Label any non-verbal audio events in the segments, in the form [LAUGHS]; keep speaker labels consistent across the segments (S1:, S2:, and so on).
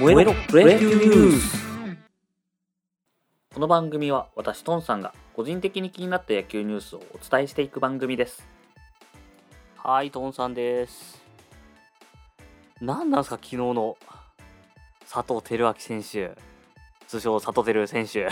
S1: 燃えろプロ野球ニュースこの番組は私トンさんが個人的に気になった野球ニュースをお伝えしていく番組です。はいトンさんです。何なんすか昨日の佐藤輝明選手。通称佐藤輝選手。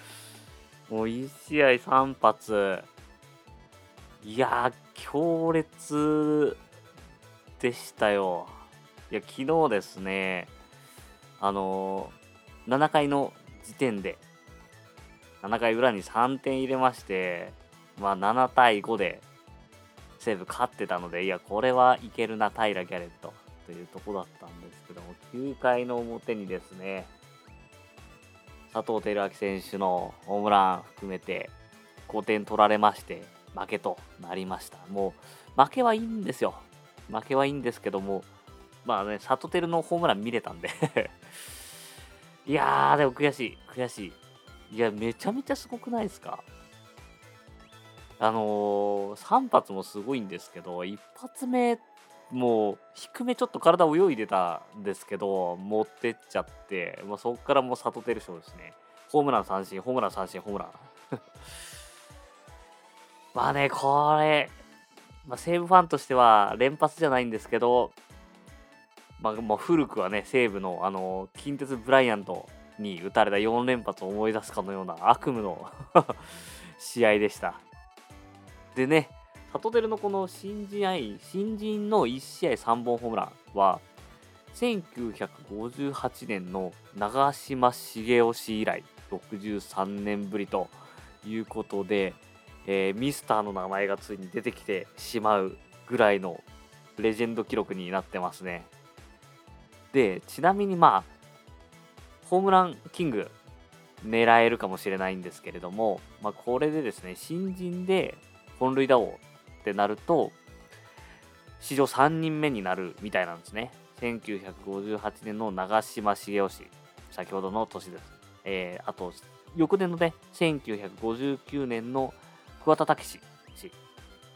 S1: [LAUGHS] もう1試合3発。いやー強烈でしたよ。いや昨日ですねあのー、7回の時点で7回裏に3点入れましてまあ7対5で西武勝ってたのでいやこれはいけるな平ギャレットというとこだったんですけども9回の表にですね佐藤輝明選手のホームラン含めて5点取られまして負けとなりました。もう負けはいいんですよ。負けはいいんですけどもまあね、サトテルのホームラン見れたんで [LAUGHS] いやー、でも悔しい、悔しい。いや、めちゃめちゃすごくないですか？あのー、3発もすごいんですけど、1発目、もう、低めちょっと体泳いでたんですけど、持ってっちゃって、まあ、そこからもうサトテル賞ですね。ホームラン三振、ホームラン三振、ホームラン。[LAUGHS] まあね、これ、まあ、西武ファンとしては連発じゃないんですけど、まあ、まあ、古くはね、西武の、あの、近鉄ブライアントに打たれた4連発を思い出すかのような悪夢の [LAUGHS] 試合でした。でね、サトテルのこの新人愛、新人の1試合3本ホームランは、1958年の長嶋茂雄氏以来、63年ぶりということで、えー、ミスターの名前がついに出てきてしまうぐらいのレジェンド記録になってますね。で、ちなみにまあ、ホームランキング狙えるかもしれないんですけれども、まあ、これでですね、新人で本塁打王ってなると、史上3人目になるみたいなんですね。1958年の長嶋茂雄氏、先ほどの年です。えー、あと、翌年のね、1959年の桑田武史氏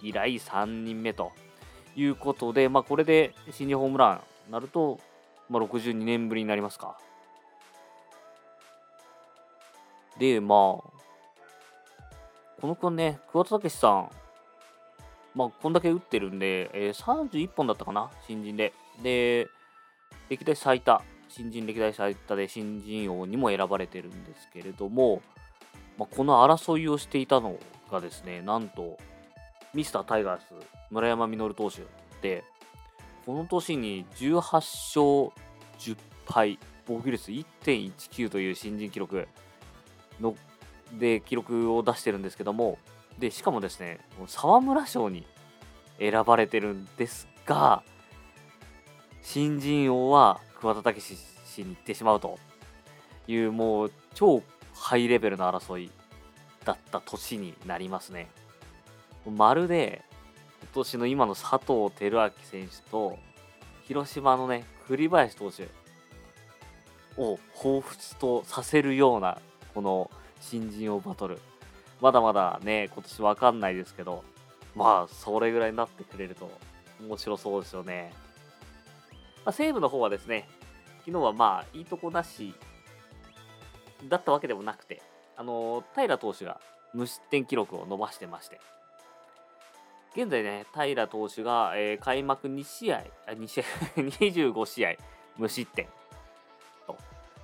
S1: 以来3人目ということで、まあ、これで新日ホームランになると、まあ、62年ぶりになりますか。で、まあ、この子ね、桑田武さん、まあ、こんだけ打ってるんで、えー、31本だったかな、新人で。で、歴代最多、新人歴代最多で新人王にも選ばれてるんですけれども、まあ、この争いをしていたのがですね、なんと、ミスタータイガース、村山実投手で、この年に18勝10敗、防御率1.19という新人記録ので記録を出してるんですけども、でしかもですね、沢村賞に選ばれてるんですが、新人王は桑田武史氏に行ってしまうという、もう超ハイレベルな争いだった年になりますね。まるで今年の今の佐藤輝明選手と広島のね栗林投手を彷彿とさせるようなこの新人王バトル。まだまだね今年わかんないですけどまあそれぐらいになってくれると面白そうですよね、まあ、西武の方はですね昨日はまあいいとこなしだったわけでもなくてあの平投手が無失点記録を伸ばしてまして現在ね、平投手が、えー、開幕2試合、あ2試合 [LAUGHS] 25試合無失点と。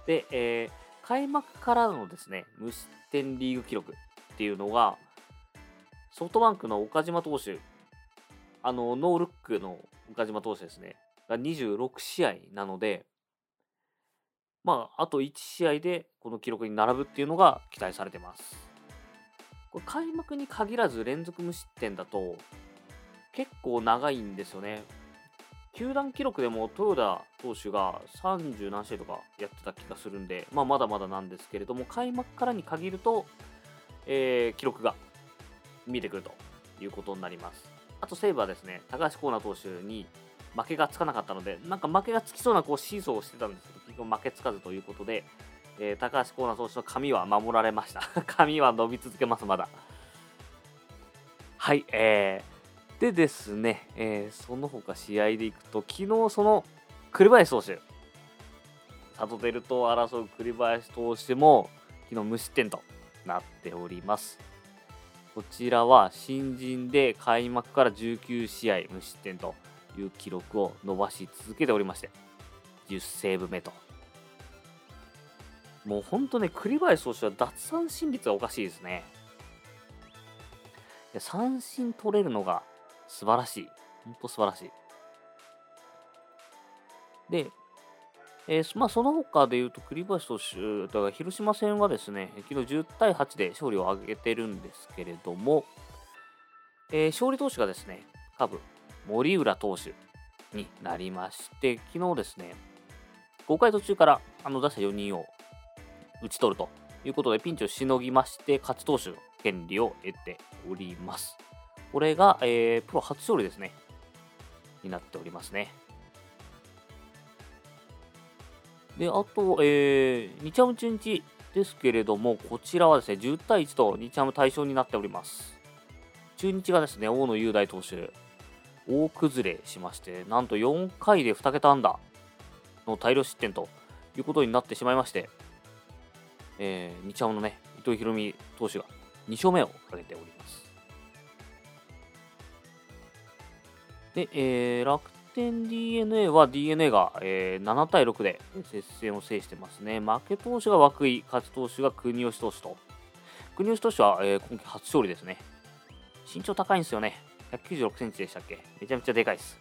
S1: で、えー、開幕からのですね、無失点リーグ記録っていうのが、ソフトバンクの岡島投手、あの、ノールックの岡島投手ですね、が26試合なので、まあ、あと1試合でこの記録に並ぶっていうのが期待されてます。これ開幕に限らず連続無失点だと結構長いんですよね。球団記録でも豊田投手が30何試合とかやってた気がするんで、まあ、まだまだなんですけれども、開幕からに限ると、えー、記録が見えてくるということになります。あと、西武はですね、高橋光成投手に負けがつかなかったので、なんか負けがつきそうなこうシーソーをしてたんですけど、結局負けつかずということで、えー、高橋光成投手の髪は守られました。[LAUGHS] 髪は伸び続けます、まだ。はい、えー、でですね、えー、その他試合でいくと、昨日その栗林投手、サトテルと争う栗林投手も昨日無失点となっております。こちらは新人で開幕から19試合無失点という記録を伸ばし続けておりまして、10セーブ目と。もう本当ね、栗林投手は奪三振率がおかしいですね。三振取れるのが素晴らしい。本当素晴らしい。で、えー、まあ、その他で言うと、栗林投手、だから広島戦はですね、昨日10対8で勝利を挙げてるんですけれども、えー、勝利投手がですね、カブ、森浦投手になりまして、昨日ですね、5回途中からあの打者4人を打ち取るということで、ピンチをしのぎまして、勝ち投手の権利を得ております。これが、えー、プロ初勝利ですね、になっておりますね。で、あと、えー、日ハム中日ですけれども、こちらはですね、10対1と日ハム対象になっております。中日がですね、大野雄大投手、大崩れしまして、なんと4回で2桁安打の大量失点ということになってしまいまして、えー、日ハムのね、伊藤大海投手が2勝目を挙げております。で、えー、楽天 d n a は d n a が、えー、7対6で接戦を制してますね。負け投手が涌井、勝ち投手が国吉投手と。国吉投手は、えー、今季初勝利ですね。身長高いんですよね。196センチでしたっけ？めちゃめちゃでかいです。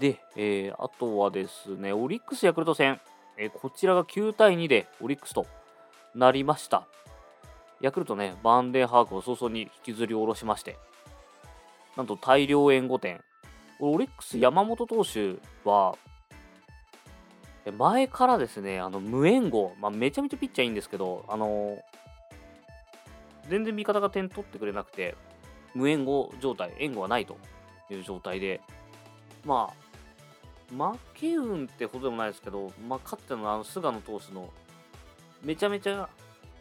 S1: で、えー、あとはですね、オリックス・ヤクルト戦、えー、こちらが9対2でオリックスとなりました。ヤクルトね、バンデンハークを早々に引きずり下ろしまして、なんと大量援護点。オリックス山本投手は、前からですね、あの無援護、まあ、めちゃめちゃピッチャーいいんですけど、あの全然味方が点取ってくれなくて、無援護状態、援護はないという状態で、まあ、負け運ってほどでもないですけど、まあ、かつてのあの菅野投手の、めちゃめちゃ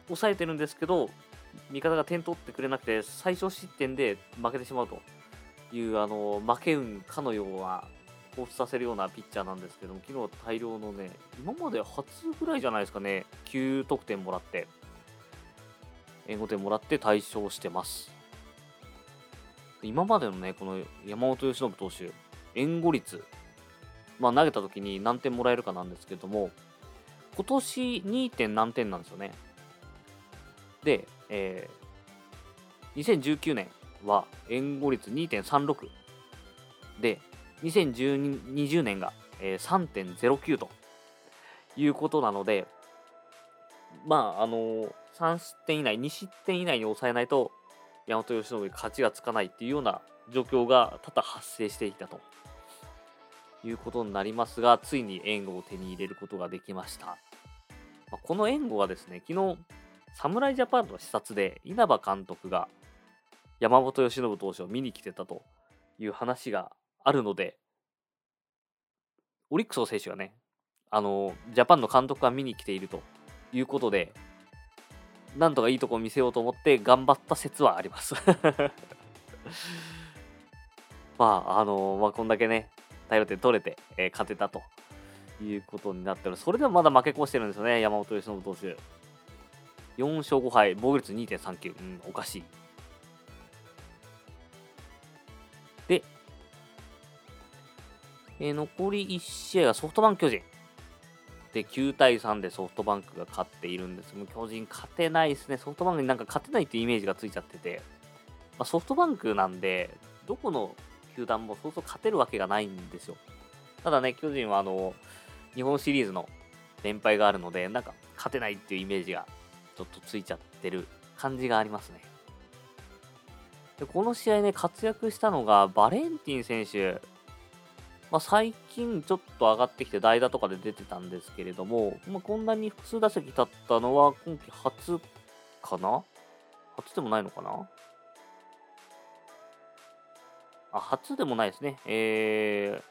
S1: 抑えてるんですけど、味方が点取ってくれなくて、最小失点で負けてしまうと。いうあの負け運かのような放出させるようなピッチャーなんですけども昨日大量のね今まで初ぐらいじゃないですかね9得点もらって援護点もらって大勝してます今までのねこの山本由伸投手援護率まあ投げた時に何点もらえるかなんですけども今年 2. 点何点なんですよねで、えー、2019年は援護率2.36で、2020年が、えー、3.09ということなので、まあ、あのー、3失点以内、2失点以内に抑えないと、山本由伸に勝ちがつかないっていうような状況が多々発生していたということになりますが、ついに援護を手に入れることができました。ま、この援護はですね、昨日、侍ジャパンの視察で稲葉監督が山本由伸投手を見に来てたという話があるので、オリックスの選手がね、あの、ジャパンの監督が見に来ているということで、なんとかいいとこを見せようと思って頑張った説はあります [LAUGHS] まあ、あのまあ、こんだけね、大量点取れて、えー、勝てたということになってる。それでもまだ負け越してるんですよね、山本由伸投手。4勝5敗、防御率2.39。うん、おかしい。で、えー、残り1試合はソフトバンク巨人。で、9対3でソフトバンクが勝っているんですも巨人勝てないですね。ソフトバンクになんか勝てないっていうイメージがついちゃってて、まあ、ソフトバンクなんで、どこの球団もそうそう勝てるわけがないんですよ。ただね、巨人はあの、日本シリーズの連敗があるので、なんか勝てないっていうイメージがちょっとついちゃってる感じがありますね。でこの試合ね、活躍したのがバレンティン選手。まあ、最近ちょっと上がってきて代打とかで出てたんですけれども、まあ、こんなに複数打席立ったのは今季初かな？初でもないのかな？あ、初でもないですね。えー、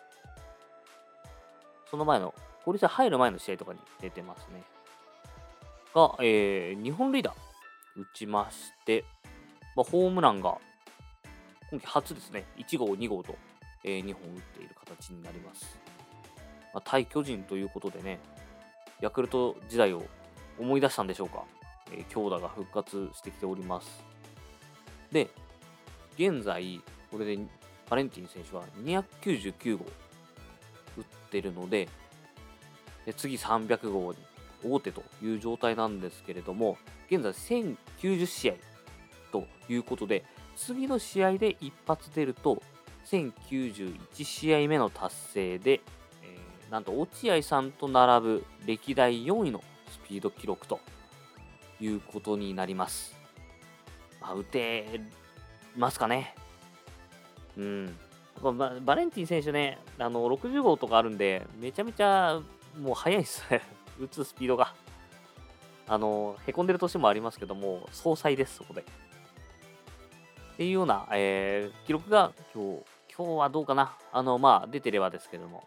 S1: その前の、交流戦入る前の試合とかに出てますね。が、えー、日本リーダー打ちまして、まあ、ホームランが今季初ですね、1号、2号と、えー、2本打っている形になります。まあ、対巨人ということでね、ヤクルト時代を思い出したんでしょうか。えー、強打が復活してきております。で、現在、これでバレンティン選手は299号打ってるので、で次300号に大手という状態なんですけれども、現在1090試合ということで、次の試合で一発出ると、1091試合目の達成で、えー、なんと落合さんと並ぶ歴代4位のスピード記録ということになります。まあ、打てますかね。うん。ババレンティン選手ね、あの60号とかあるんで、めちゃめちゃもう速いですね。[LAUGHS] 打つスピードが。あの、へこんでる年もありますけども、総裁です、そこで。っていうような、えー、記録が今日、今日はどうかなあの、まあ、出てればですけども、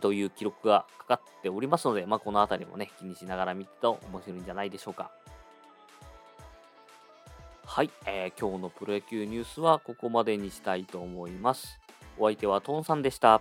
S1: という記録がかかっておりますので、まあ、この辺りもね、気にしながら見てと面白いんじゃないでしょうか。はい、えー、今日のプロ野球ニュースはここまでにしたいと思います。お相手はトンさんでした。